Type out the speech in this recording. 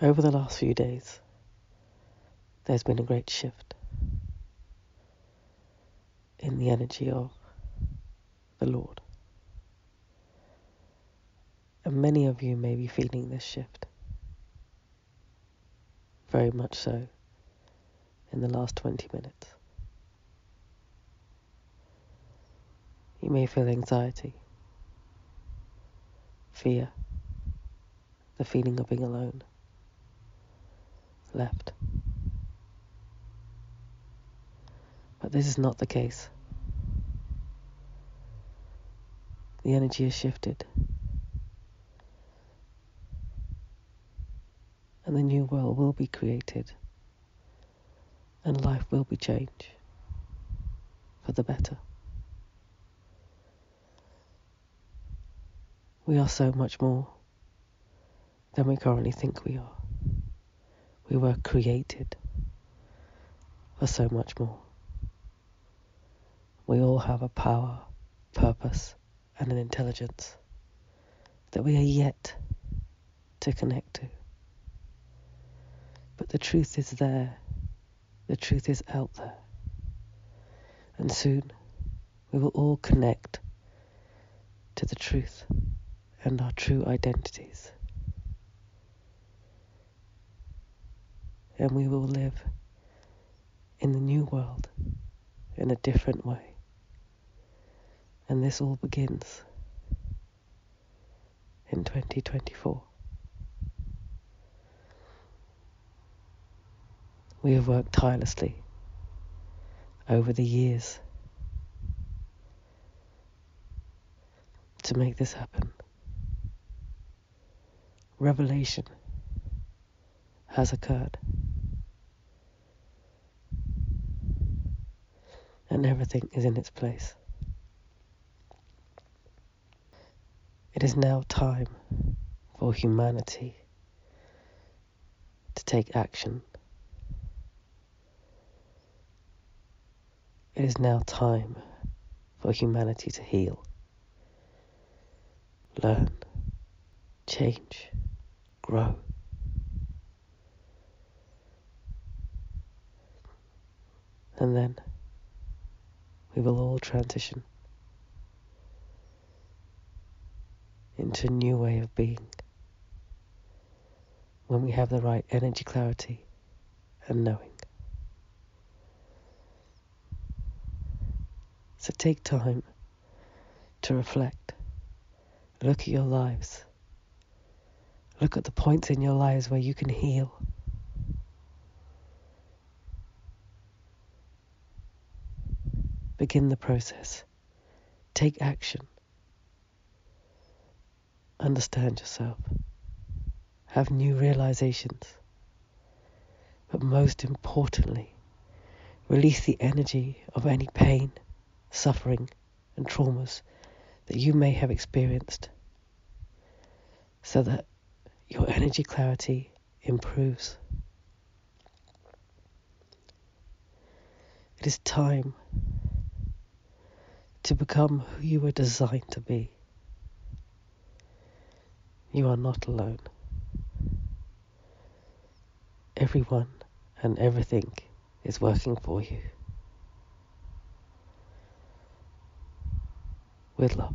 Over the last few days, there's been a great shift in the energy of the Lord. And many of you may be feeling this shift. Very much so in the last 20 minutes. You may feel anxiety, fear, the feeling of being alone, left. But this is not the case. The energy has shifted. And the new world will be created. And life will be changed for the better. We are so much more than we currently think we are. We were created for so much more. We all have a power, purpose, and an intelligence that we are yet to connect to. But the truth is there, the truth is out there. And soon we will all connect to the truth and our true identities. And we will live in the new world in a different way. And this all begins in 2024. We have worked tirelessly over the years to make this happen. Revelation has occurred. And everything is in its place. It is now time for humanity to take action. It is now time for humanity to heal, learn, change, grow. And then we will all transition. into a new way of being. When we have the right energy clarity and knowing. So take time to reflect. Look at your lives. Look at the points in your lives where you can heal. Begin the process. Take action. Understand yourself. Have new realizations. But most importantly, release the energy of any pain, suffering, and traumas that you may have experienced so that your energy clarity improves. It is time to become who you were designed to be. You are not alone. Everyone and everything is working for you. With love.